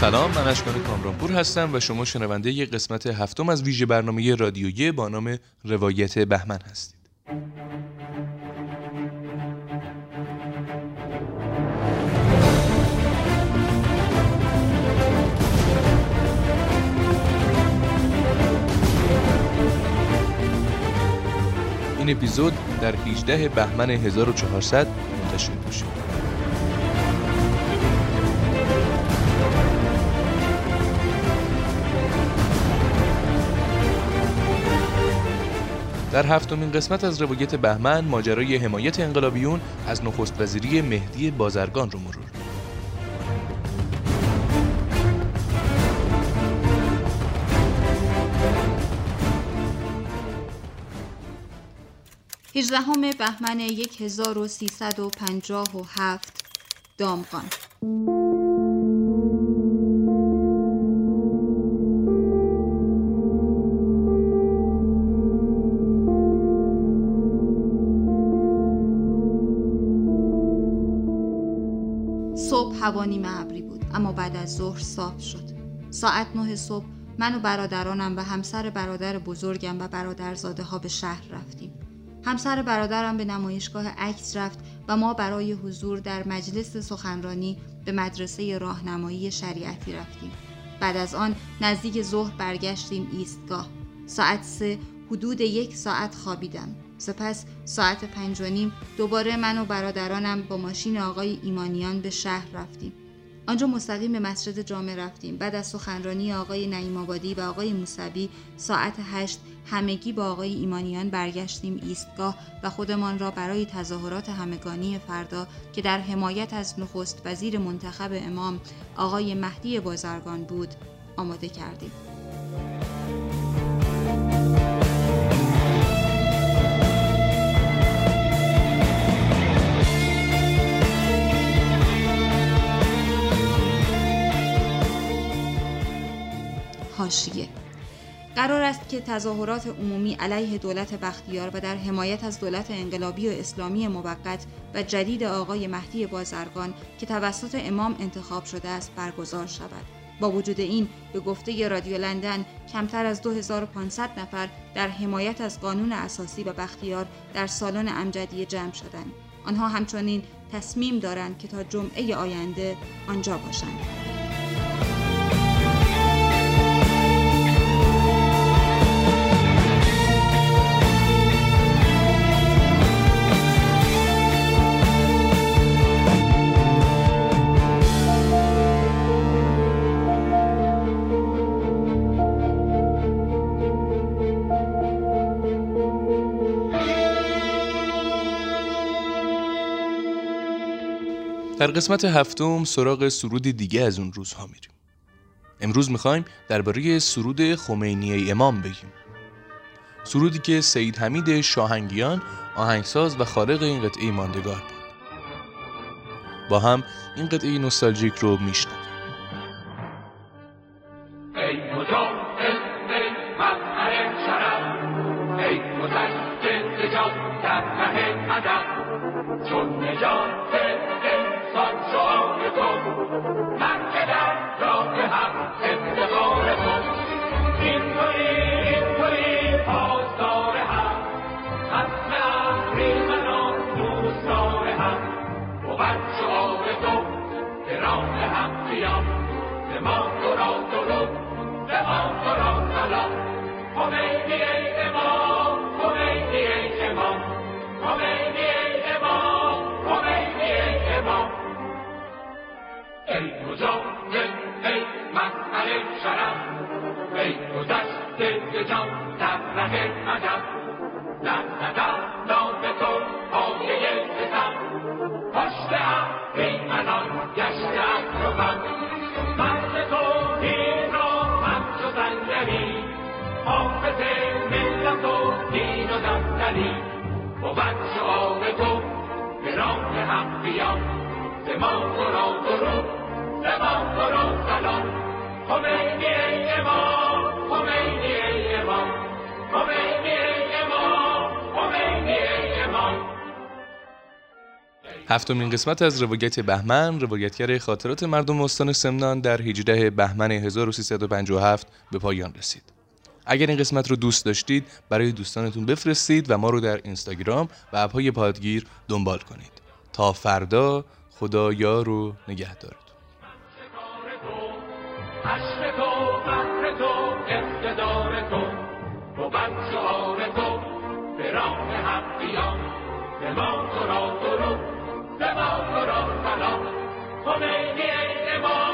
سلام من اشکان کامرانپور هستم و شما شنونده ی قسمت هفتم از ویژه برنامه رادیویی با نام روایت بهمن هستید. این اپیزود در 18 بهمن 1400 منتشر میشه. در هفتمین قسمت از روایت بهمن ماجرای حمایت انقلابیون از نخست وزیری مهدی بازرگان رو مرور. هجدهم بهمن 1357 دامغان. هوا نیمه ابری بود اما بعد از ظهر صاف شد. ساعت نه صبح من و برادرانم و همسر برادر بزرگم و برادرزاده ها به شهر رفتیم. همسر برادرم به نمایشگاه عکس رفت و ما برای حضور در مجلس سخنرانی به مدرسه راهنمایی شریعتی رفتیم. بعد از آن نزدیک ظهر برگشتیم ایستگاه. ساعت سه حدود یک ساعت خوابیدم. سپس ساعت پنج و نیم دوباره من و برادرانم با ماشین آقای ایمانیان به شهر رفتیم آنجا مستقیم به مسجد جامع رفتیم بعد از سخنرانی آقای نعیم آبادی و آقای موسوی ساعت هشت همگی با آقای ایمانیان برگشتیم ایستگاه و خودمان را برای تظاهرات همگانی فردا که در حمایت از نخست وزیر منتخب امام آقای مهدی بازرگان بود آماده کردیم. حاشیه قرار است که تظاهرات عمومی علیه دولت بختیار و در حمایت از دولت انقلابی و اسلامی موقت و جدید آقای مهدی بازرگان که توسط امام انتخاب شده است برگزار شود. با وجود این به گفته رادیو لندن کمتر از 2500 نفر در حمایت از قانون اساسی و بختیار در سالن امجدیه جمع شدند. آنها همچنین تصمیم دارند که تا جمعه آینده آنجا باشند. در قسمت هفتم سراغ سرود دیگه از اون روزها میریم. امروز می‌خوایم درباره سرود خمینی امام بگیم. سرودی که سید حمید شاهنگیان آهنگساز و خالق این قطعه ماندگار بود. با هم این قطعه نوستالژیک رو میشنویم ما تو را درود به ما تو را سلام خمینی ای امام خمینی ای امام خمینی ای امام خمینی ای امام ای مجاهد ای مسئل شرف ای گذشته جان در ره ادب در ادب نام تو پایه ستم پشت اهریمنان گشته از و من و دفتری بود شعار تو به راه حق بیان ز ما را درود ز ما را سلام خمینی ای امام خمینی ای امام خمینی ای امام خمینی ای امام هفتمین قسمت از روایت بهمن روایتگر خاطرات مردم استان سمنان در 18 بهمن 1357 به پایان رسید. اگر این قسمت رو دوست داشتید برای دوستانتون بفرستید و ما رو در اینستاگرام و اپهای پادگیر دنبال کنید تا فردا خدا یار و ای امام